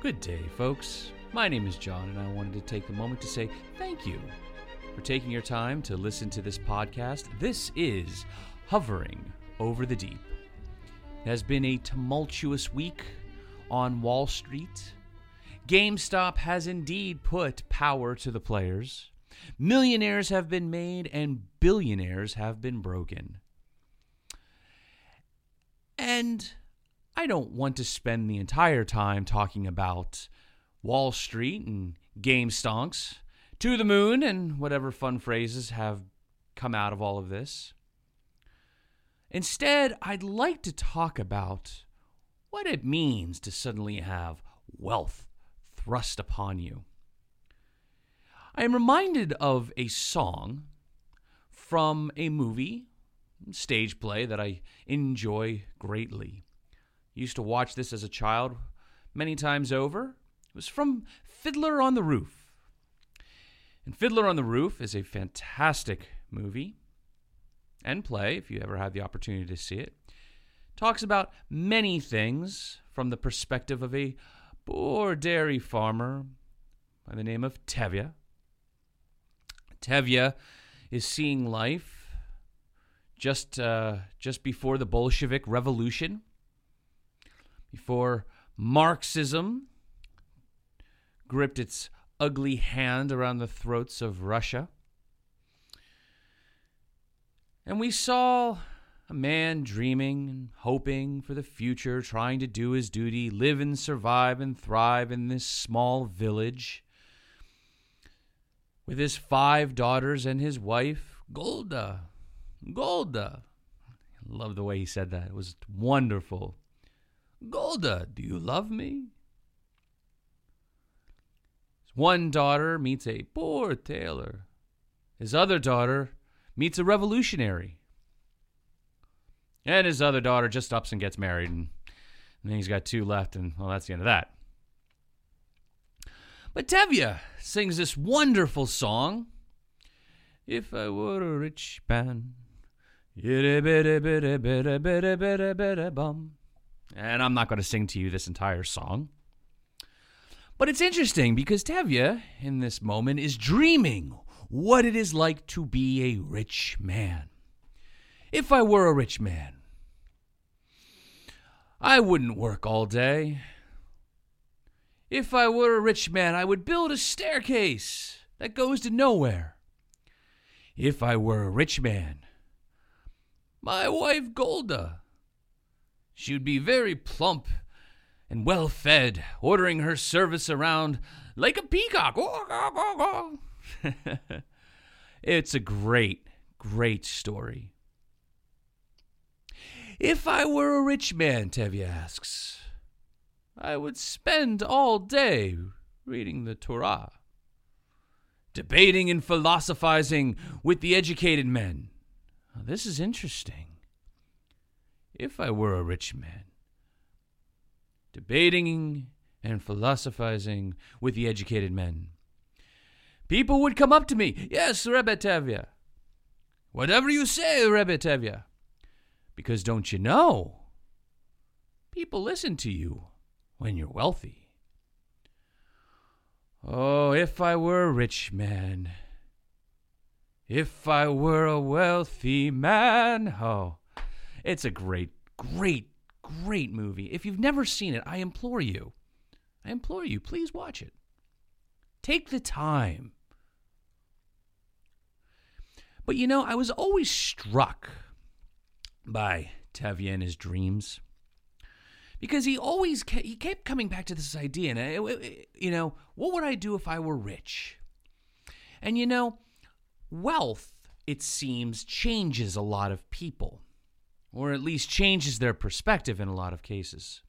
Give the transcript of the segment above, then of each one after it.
Good day, folks. My name is John, and I wanted to take a moment to say thank you for taking your time to listen to this podcast. This is Hovering Over the Deep. It has been a tumultuous week on Wall Street. GameStop has indeed put power to the players. Millionaires have been made, and billionaires have been broken. And I don't want to spend the entire time talking about Wall Street and game stonks, to the moon, and whatever fun phrases have come out of all of this. Instead, I'd like to talk about what it means to suddenly have wealth thrust upon you. I am reminded of a song from a movie, stage play that I enjoy greatly. Used to watch this as a child many times over. It was from Fiddler on the Roof. And Fiddler on the Roof is a fantastic movie and play, if you ever had the opportunity to see it. Talks about many things from the perspective of a poor dairy farmer by the name of Tevye. Tevye is seeing life just uh, just before the Bolshevik Revolution before Marxism gripped its ugly hand around the throats of Russia. And we saw a man dreaming and hoping for the future, trying to do his duty, live and survive and thrive in this small village with his five daughters and his wife, Golda. Golda. I love the way he said that. It was wonderful. Golda, do you love me? One daughter meets a poor tailor. His other daughter meets a revolutionary. And his other daughter just ups and gets married, and, and then he's got two left, and well, that's the end of that. But Tevye sings this wonderful song. If I were a rich man, bum. And I'm not going to sing to you this entire song. But it's interesting because Tevye, in this moment, is dreaming what it is like to be a rich man. If I were a rich man, I wouldn't work all day. If I were a rich man, I would build a staircase that goes to nowhere. If I were a rich man, my wife Golda she would be very plump and well fed, ordering her service around like a peacock. it's a great, great story. If I were a rich man, Tevye asks, I would spend all day reading the Torah, debating and philosophizing with the educated men. This is interesting if I were a rich man, debating and philosophizing with the educated men. People would come up to me, Yes, Rebbe Tevye. Whatever you say, Rebbe Tevye. Because don't you know? People listen to you when you're wealthy. Oh, if I were a rich man. If I were a wealthy man. Oh, it's a great, great, great movie. If you've never seen it, I implore you. I implore you, please watch it. Take the time. But you know, I was always struck by Tevye and his dreams because he always kept, he kept coming back to this idea. And uh, you know, what would I do if I were rich? And you know, wealth it seems changes a lot of people or at least changes their perspective in a lot of cases.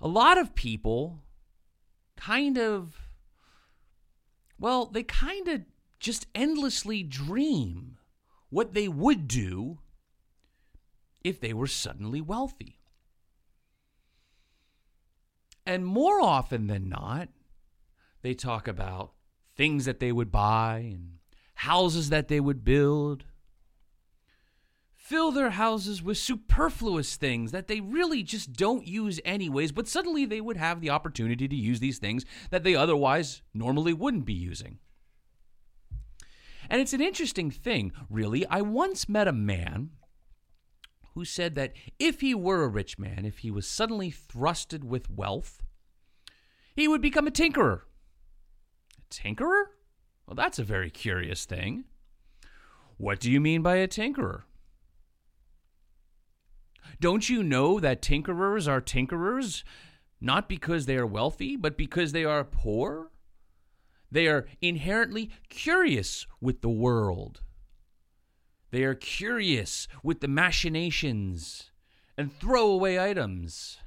A lot of people kind of, well, they kind of just endlessly dream what they would do if they were suddenly wealthy. And more often than not, they talk about things that they would buy and houses that they would build fill their houses with superfluous things that they really just don't use anyways, but suddenly they would have the opportunity to use these things that they otherwise normally wouldn't be using. And it's an interesting thing, really. I once met a man who said that if he were a rich man, if he was suddenly thrusted with wealth, he would become a tinkerer. A tinkerer? Well, that's a very curious thing. What do you mean by a tinkerer? Don't you know that tinkerers are tinkerers not because they are wealthy, but because they are poor? They are inherently curious with the world. They are curious with the machinations and throwaway items.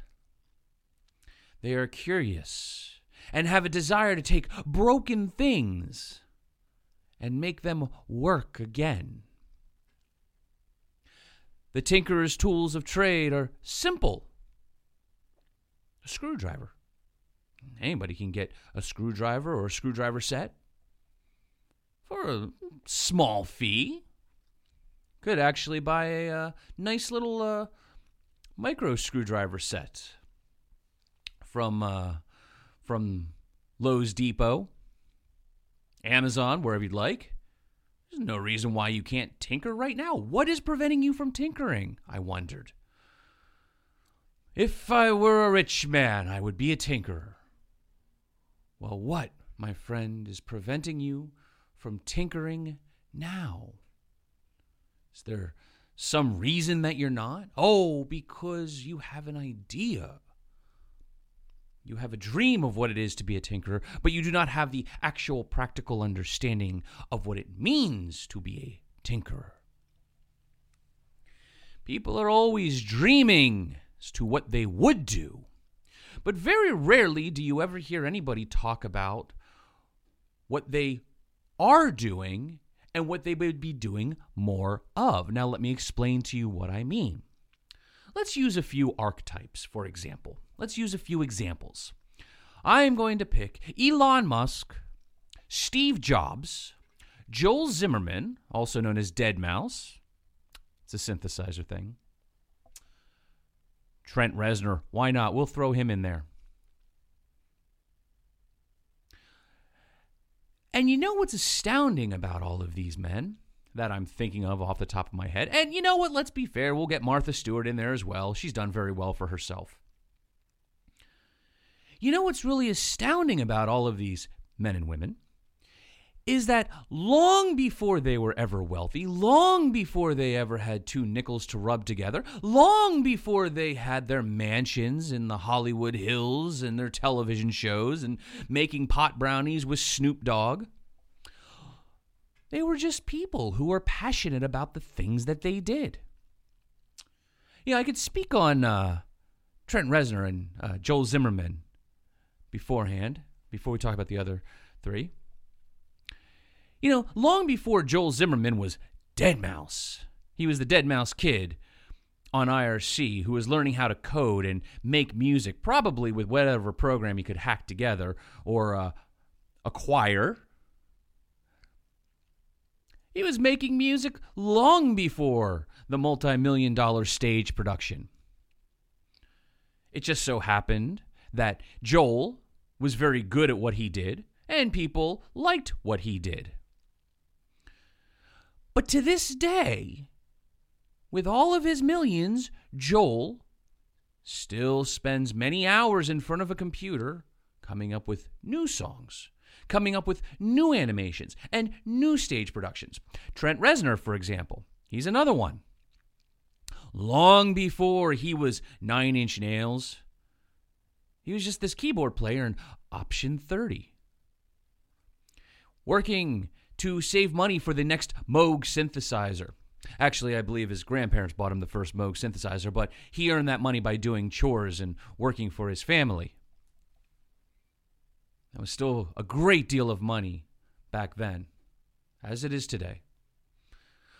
They are curious and have a desire to take broken things and make them work again. The tinkerer's tools of trade are simple a screwdriver. Anybody can get a screwdriver or a screwdriver set for a small fee. Could actually buy a uh, nice little uh, micro screwdriver set from uh, from Lowe's Depot, Amazon, wherever you'd like. There's no reason why you can't tinker right now. What is preventing you from tinkering? I wondered. If I were a rich man, I would be a tinkerer. Well, what, my friend, is preventing you from tinkering now? Is there some reason that you're not? Oh, because you have an idea. You have a dream of what it is to be a tinkerer, but you do not have the actual practical understanding of what it means to be a tinkerer. People are always dreaming as to what they would do, but very rarely do you ever hear anybody talk about what they are doing and what they would be doing more of. Now, let me explain to you what I mean. Let's use a few archetypes, for example. Let's use a few examples. I am going to pick Elon Musk, Steve Jobs, Joel Zimmerman, also known as Deadmau5. It's a synthesizer thing. Trent Reznor, why not? We'll throw him in there. And you know what's astounding about all of these men that I'm thinking of off the top of my head? And you know what? Let's be fair. We'll get Martha Stewart in there as well. She's done very well for herself. You know what's really astounding about all of these men and women? Is that long before they were ever wealthy, long before they ever had two nickels to rub together, long before they had their mansions in the Hollywood Hills and their television shows and making pot brownies with Snoop Dogg, they were just people who were passionate about the things that they did. Yeah, I could speak on uh, Trent Reznor and uh, Joel Zimmerman beforehand, before we talk about the other three. You know, long before Joel Zimmerman was Deadmau5, he was the Deadmau5 kid on IRC who was learning how to code and make music, probably with whatever program he could hack together or uh, acquire. He was making music long before the multi million dollar stage production. It just so happened that Joel was very good at what he did, and people liked what he did. But to this day, with all of his millions, Joel still spends many hours in front of a computer coming up with new songs, coming up with new animations, and new stage productions. Trent Reznor, for example, he's another one. Long before he was Nine Inch Nails, he was just this keyboard player in Option 30. Working to save money for the next Moog synthesizer. Actually, I believe his grandparents bought him the first Moog synthesizer, but he earned that money by doing chores and working for his family. That was still a great deal of money back then, as it is today.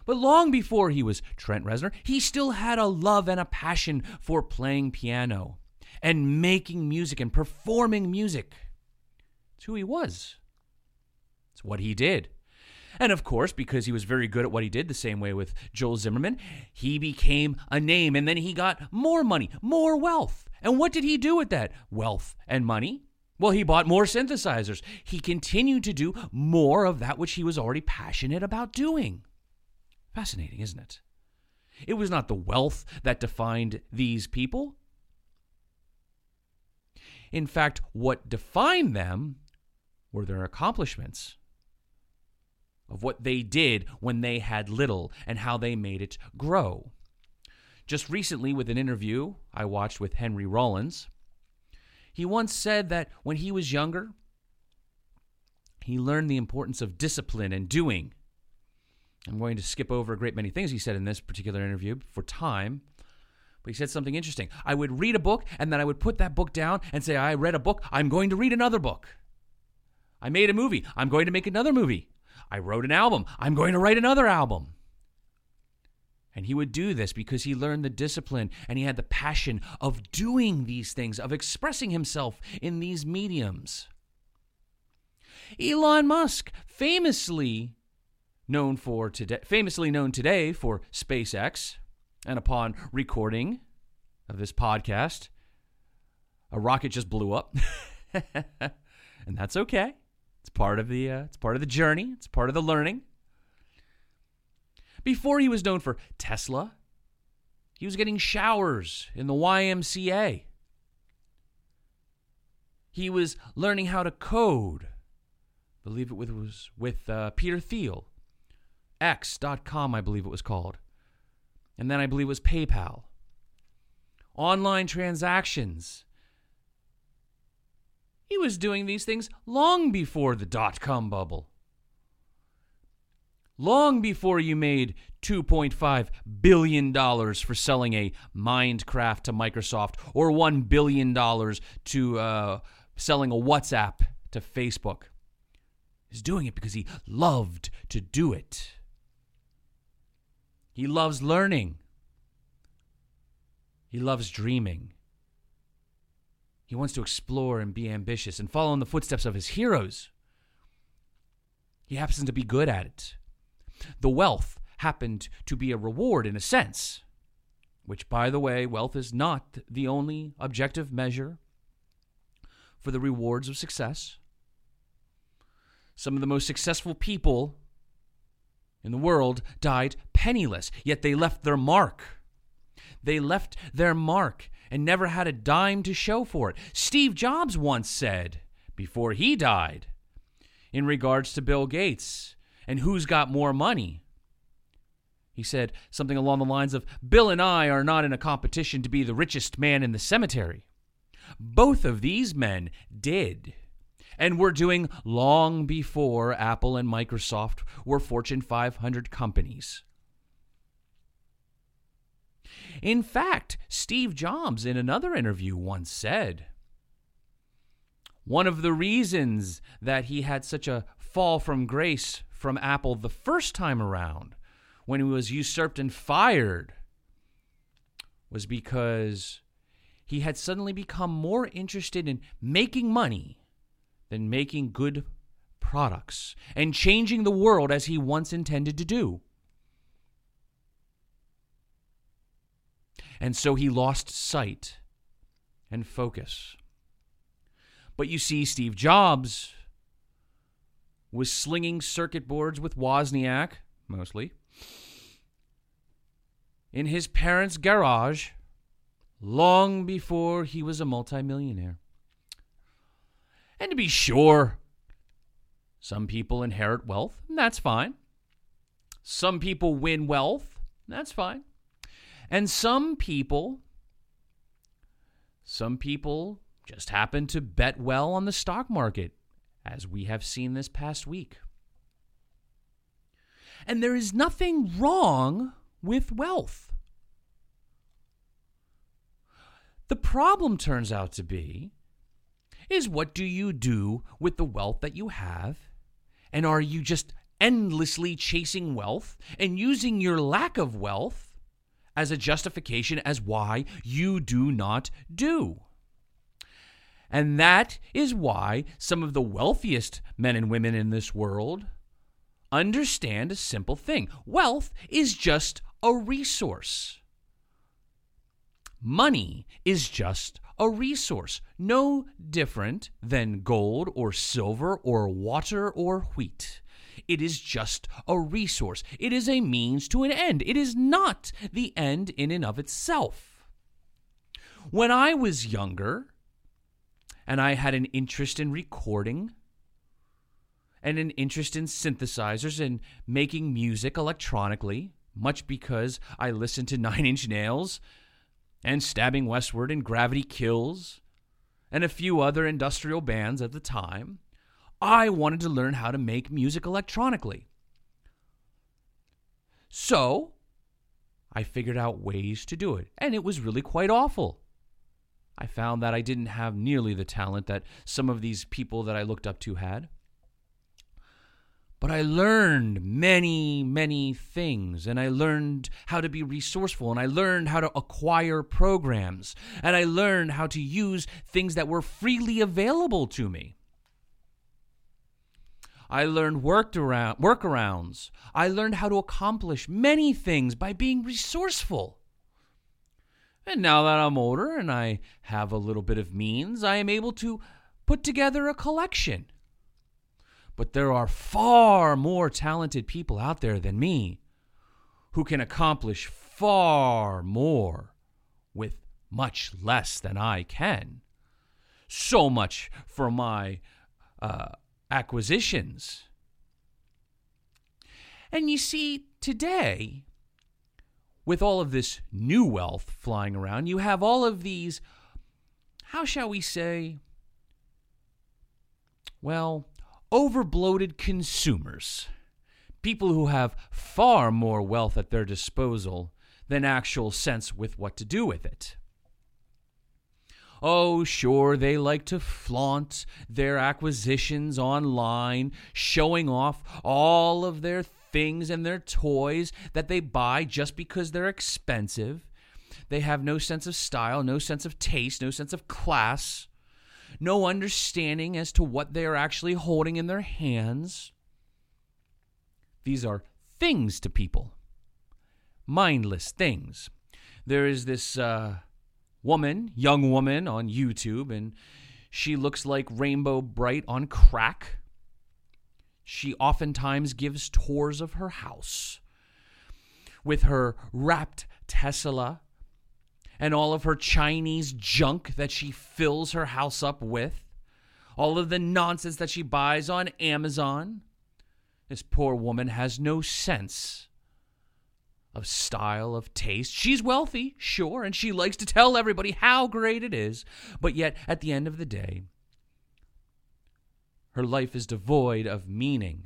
But long before he was Trent Reznor, he still had a love and a passion for playing piano and making music and performing music. It's who he was, it's what he did. And of course, because he was very good at what he did, the same way with Joel Zimmerman, he became a name and then he got more money, more wealth. And what did he do with that wealth and money? Well, he bought more synthesizers. He continued to do more of that which he was already passionate about doing. Fascinating, isn't it? It was not the wealth that defined these people. In fact, what defined them were their accomplishments of what they did when they had little and how they made it grow. Just recently, with an interview I watched with Henry Rollins, he once said that when he was younger, he learned the importance of discipline and doing. I'm going to skip over a great many things he said in this particular interview for time. But he said something interesting. I would read a book and then I would put that book down and say, I read a book, I'm going to read another book. I made a movie, I'm going to make another movie. I wrote an album, I'm going to write another album. And he would do this because he learned the discipline and he had the passion of doing these things, of expressing himself in these mediums. Elon Musk, famously known for today, famously known today for SpaceX, and upon recording of this podcast, a rocket just blew up. and that's okay. It's part of the uh, it's part of the journey, it's part of the learning. Before he was known for Tesla, he was getting showers in the YMCA. He was learning how to code. I believe it was with uh, Peter Thiel. X.com, I believe it was called. And then I believe it was PayPal. Online transactions. He was doing these things long before the dot com bubble long before you made $2.5 billion for selling a Minecraft to Microsoft or $1 billion to uh, selling a WhatsApp to Facebook. He's doing it because he loved to do it. He loves learning. He loves dreaming. He wants to explore and be ambitious and follow in the footsteps of his heroes. He happens to be good at it. The wealth happened to be a reward in a sense, which, by the way, wealth is not the only objective measure for the rewards of success. Some of the most successful people in the world died penniless, yet they left their mark. They left their mark and never had a dime to show for it. Steve Jobs once said, before he died, in regards to Bill Gates, and who's got more money. He said something along the lines of Bill and I are not in a competition to be the richest man in the cemetery. Both of these men did, and were doing long before Apple and Microsoft were Fortune 500 companies. In fact, Steve Jobs, in another interview, once said one of the reasons that he had such a fall from grace from Apple the first time around when he was usurped and fired was because he had suddenly become more interested in making money than making good products and changing the world as he once intended to do. And so he lost sight and focus. But you see, Steve Jobs was slinging circuit boards with Wozniak, mostly, in his parents' garage long before he was a multimillionaire. And to be sure, some people inherit wealth, and that's fine. Some people win wealth, and that's fine. And some people, some people just happen to bet well on the stock market as we have seen this past week. And there is nothing wrong with wealth. The problem turns out to be is what do you do with the wealth that you have? And are you just endlessly chasing wealth and using your lack of wealth as a justification as why you do not do? And that is why some of the wealthiest men and women in this world understand a simple thing wealth is just a resource. Money is just a resource, no different than gold or silver or water or wheat. It is just a resource. It is a means to an end. It is not the end in and of itself. When I was younger and I had an interest in recording and an interest in synthesizers and making music electronically, much because I listened to Nine Inch Nails and Stabbing Westward and Gravity Kills and a few other industrial bands at the time. I wanted to learn how to make music electronically. So, I figured out ways to do it, and it was really quite awful. I found that I didn't have nearly the talent that some of these people that I looked up to had. But I learned many, many things, and I learned how to be resourceful, and I learned how to acquire programs, and I learned how to use things that were freely available to me. I learned worked around, workarounds. I learned how to accomplish many things by being resourceful. And now that I'm older and I have a little bit of means, I am able to put together a collection but there are far more talented people out there than me who can accomplish far more with much less than I can. So much for my uh, acquisitions. And you see, today, with all of this new wealth flying around, you have all of these, how shall we say, well, overbloated consumers, people who have far more wealth at their disposal than actual sense with what to do with it. Oh, sure, they like to flaunt their acquisitions online, showing off all of their things and their toys that they buy just because they're expensive. They have no sense of style, no sense of taste, no sense of class no understanding as to what they are actually holding in their hands. These are things to people, mindless things. There is this uh, woman, young woman on YouTube, and she looks like Rainbow Brite on crack. She oftentimes gives tours of her house with her wrapped Tesla and all of her Chinese junk that she fills her house up with, all of the nonsense that she buys on Amazon. This poor woman has no sense of style, of taste. She's wealthy, sure, and she likes to tell everybody how great it is, but yet at the end of the day, her life is devoid of meaning.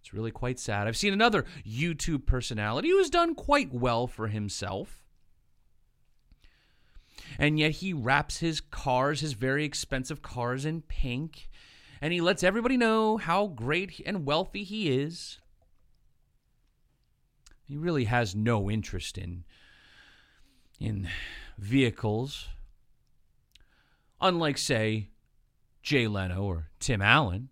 It's really quite sad. I've seen another YouTube personality who has done quite well for himself and yet he wraps his cars, his very expensive cars, in pink, and he lets everybody know how great and wealthy he is. He really has no interest in in vehicles. Unlike, say, Jay Leno or Tim Allen.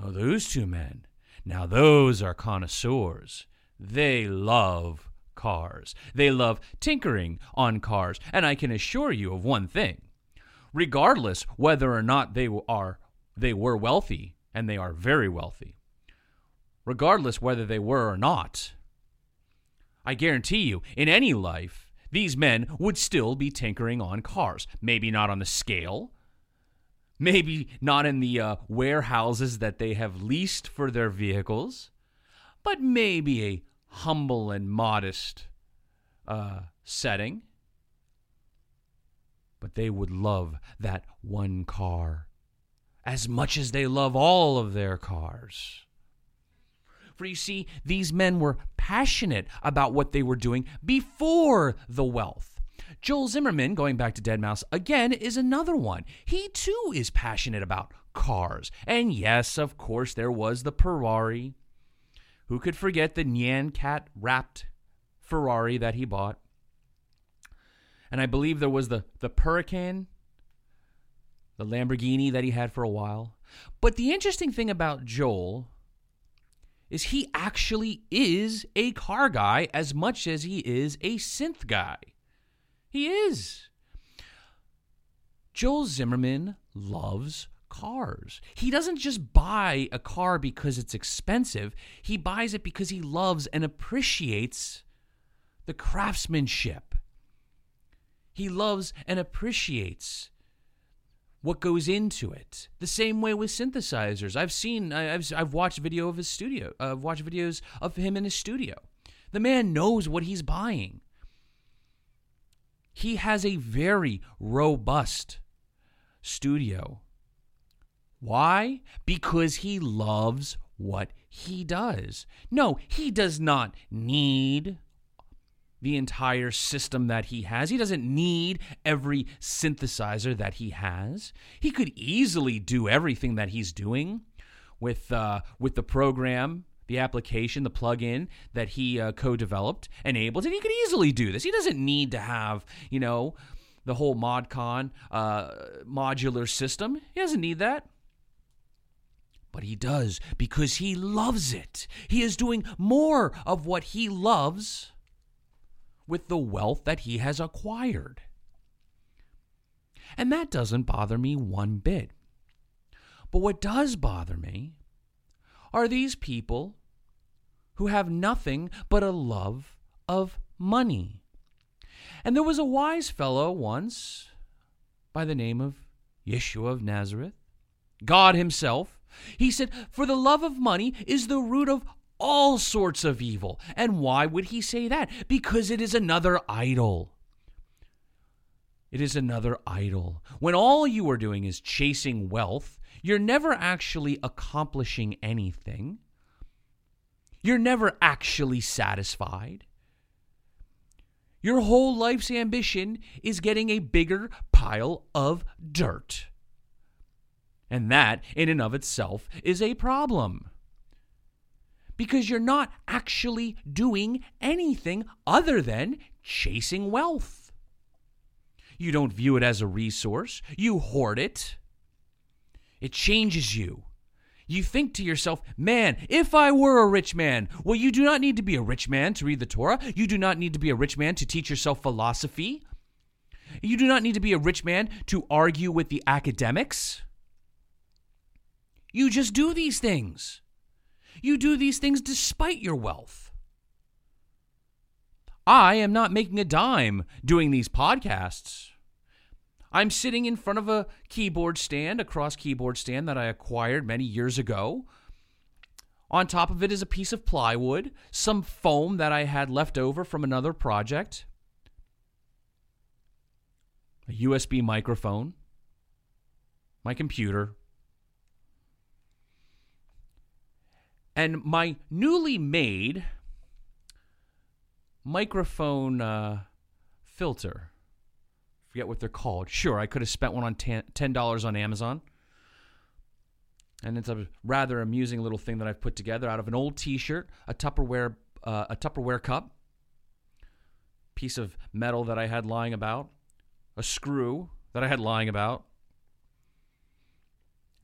Oh, those two men. Now, those are connoisseurs. They love cars. They love tinkering on cars. And I can assure you of one thing regardless whether or not they are they were wealthy and they are very wealthy regardless whether they were or not i guarantee you in any life these men would still be tinkering on cars maybe not on the scale maybe not in the uh, warehouses that they have leased for their vehicles but maybe a humble and modest uh, setting. But they would love that one car as much as they love all of their cars. For you see, these men were passionate about what they were doing before the wealth. Joel Zimmerman, going back to Deadmau5, again, is another one. He too is passionate about cars. And yes, of course, there was the Ferrari who could forget the Nyan Cat wrapped Ferrari that he bought? And I believe there was the, the Huracan, the Lamborghini that he had for a while. But the interesting thing about Joel is he actually is a car guy as much as he is a synth guy. He is. Joel Zimmerman loves cars. He doesn't just buy a car because it's expensive, he buys it because he loves and appreciates the craftsmanship. He loves and appreciates what goes into it. The same way with synthesizers. I've seen, I've, I've watched video of his studio. Uh, I've watched videos of him in his studio. The man knows what he's buying. He has a very robust studio. Why? Because he loves what he does. No, he does not need the entire system that he has. He doesn't need every synthesizer that he has. He could easily do everything that he's doing with uh, with the program, the application, the plugin that he uh, co-developed, enabled, and he could easily do this. He doesn't need to have you know the whole ModCon uh, modular system. He doesn't need that. But he does because he loves it. He is doing more of what he loves with the wealth that he has acquired. And that doesn't bother me one bit. But what does bother me are these people who have nothing but a love of money. And there was a wise fellow once by the name of Yeshua of Nazareth, God Himself. He said, For the love of money is the root of all sorts of evil. And why would he say that? Because it is another idol. It is another idol. When all you are doing is chasing wealth, you're never actually accomplishing anything. You're never actually satisfied. Your whole life's ambition is getting a bigger pile of dirt. And that, in and of itself, is a problem because you're not actually doing anything other than chasing wealth. You don't view it as a resource, you hoard it. It changes you. You think to yourself, man, if I were a rich man, well, you do not need to be a rich man to read the Torah. You do not need to be a rich man to teach yourself philosophy. You do not need to be a rich man to argue with the academics. You just do these things. You do these things despite your wealth. I am not making a dime doing these podcasts. I'm sitting in front of a keyboard stand, a cross keyboard stand that I acquired many years ago. On top of it is a piece of plywood, some foam that I had left over from another project, a USB microphone, my computer, And my newly made microphone uh, filter, forget what they're called. Sure, I could have spent one on $10 on Amazon. And it's a rather amusing little thing that I've put together out of an old T-shirt, a Tupperware, uh, a Tupperware cup, piece of metal that I had lying about, a screw that I had lying about,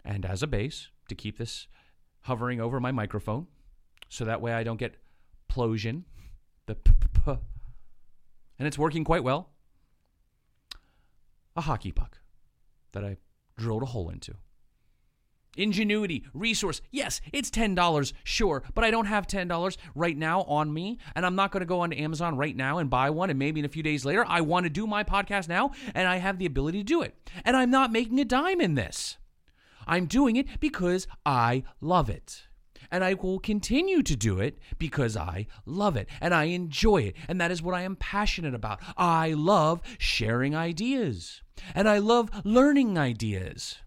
and as a base to keep this hovering over my microphone so that way I don't get plosion. The p- p- p- and it's working quite well. A hockey puck that I drilled a hole into. Ingenuity, resource. Yes, it's $10, sure, but I don't have $10 right now on me, and I'm not going to go onto Amazon right now and buy one, and maybe in a few days later, I want to do my podcast now, and I have the ability to do it. And I'm not making a dime in this. I'm doing it because I love it. And I will continue to do it because I love it and I enjoy it. And that is what I am passionate about. I love sharing ideas and I love learning ideas.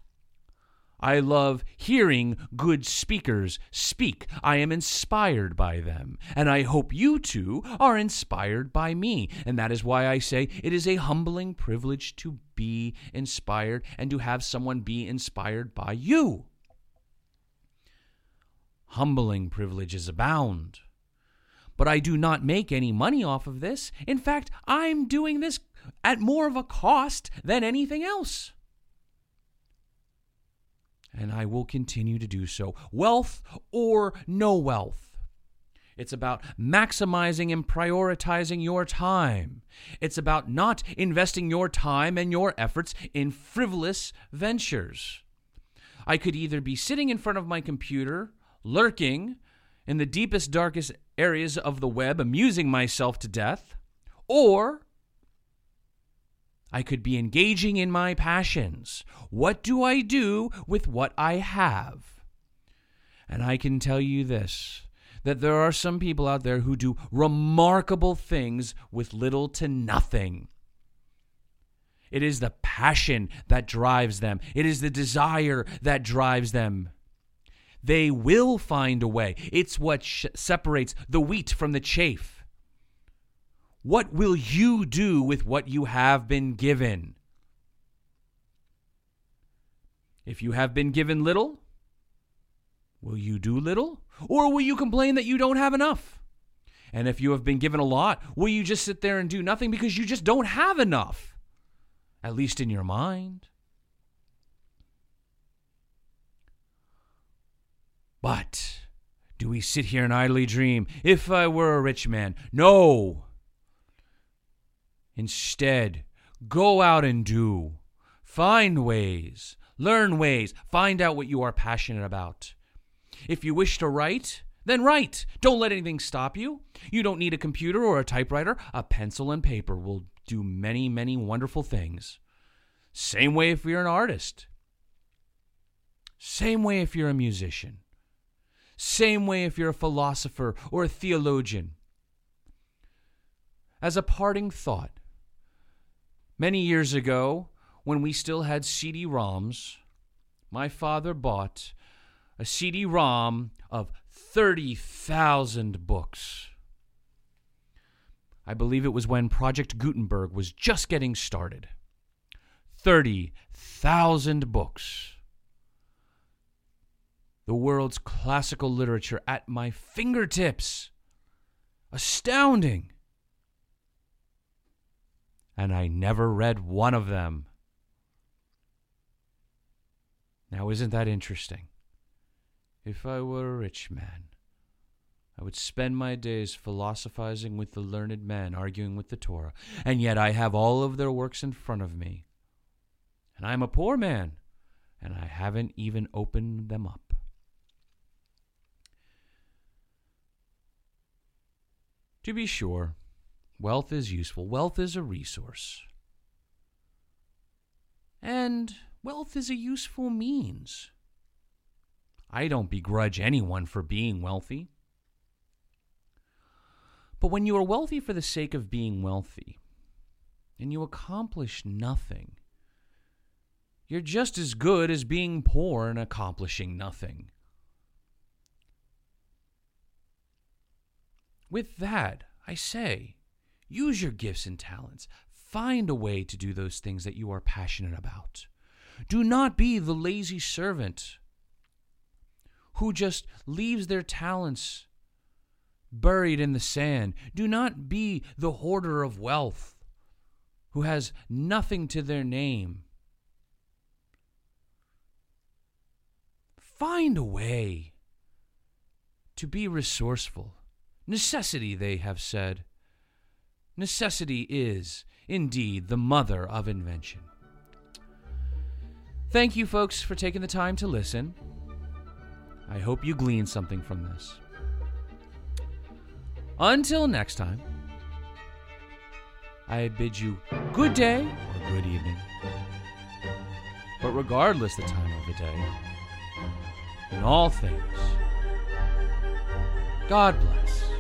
I love hearing good speakers speak. I am inspired by them. And I hope you too are inspired by me. And that is why I say it is a humbling privilege to be inspired and to have someone be inspired by you. Humbling privileges abound. But I do not make any money off of this. In fact, I'm doing this at more of a cost than anything else and I will continue to do so. Wealth or no wealth. It's about maximizing and prioritizing your time. It's about not investing your time and your efforts in frivolous ventures. I could either be sitting in front of my computer, lurking in the deepest, darkest areas of the web, amusing myself to death, or I could be engaging in my passions. What do I do with what I have? And I can tell you this that there are some people out there who do remarkable things with little to nothing. It is the passion that drives them, it is the desire that drives them. They will find a way. It's what sh- separates the wheat from the chaff. What will you do with what you have been given? If you have been given little, will you do little? Or will you complain that you don't have enough? And if you have been given a lot, will you just sit there and do nothing because you just don't have enough? At least in your mind. But do we sit here and idly dream, if I were a rich man? No. Instead, go out and do. Find ways, learn ways, find out what you are passionate about. If you wish to write, then write. Don't let anything stop you. You don't need a computer or a typewriter. A pencil and paper will do many, many wonderful things. Same way if you're an artist. Same way if you're a musician. Same way if you're a philosopher or a theologian. As a parting thought, many years ago, when we still had CD ROMs, my father bought a CD ROM of 30,000 books. I believe it was when Project Gutenberg was just getting started. 30,000 books. The world's classical literature at my fingertips. Astounding. And I never read one of them. Now, isn't that interesting? If I were a rich man, I would spend my days philosophizing with the learned men, arguing with the Torah, and yet I have all of their works in front of me. And I am a poor man, and I haven't even opened them up. To be sure, wealth is useful, wealth is a resource. And wealth is a useful means. I don't begrudge anyone for being wealthy. But when you are wealthy for the sake of being wealthy, and you accomplish nothing, you're just as good as being poor and accomplishing nothing. With that, I say, use your gifts and talents. Find a way to do those things that you are passionate about. Do not be the lazy servant who just leaves their talents buried in the sand. Do not be the hoarder of wealth who has nothing to their name. Find a way to be resourceful. Necessity, they have said. Necessity is, indeed, the mother of invention. Thank you, folks, for taking the time to listen. I hope you glean something from this. Until next time, I bid you good day or good evening. But regardless the time of the day, in all things, God bless.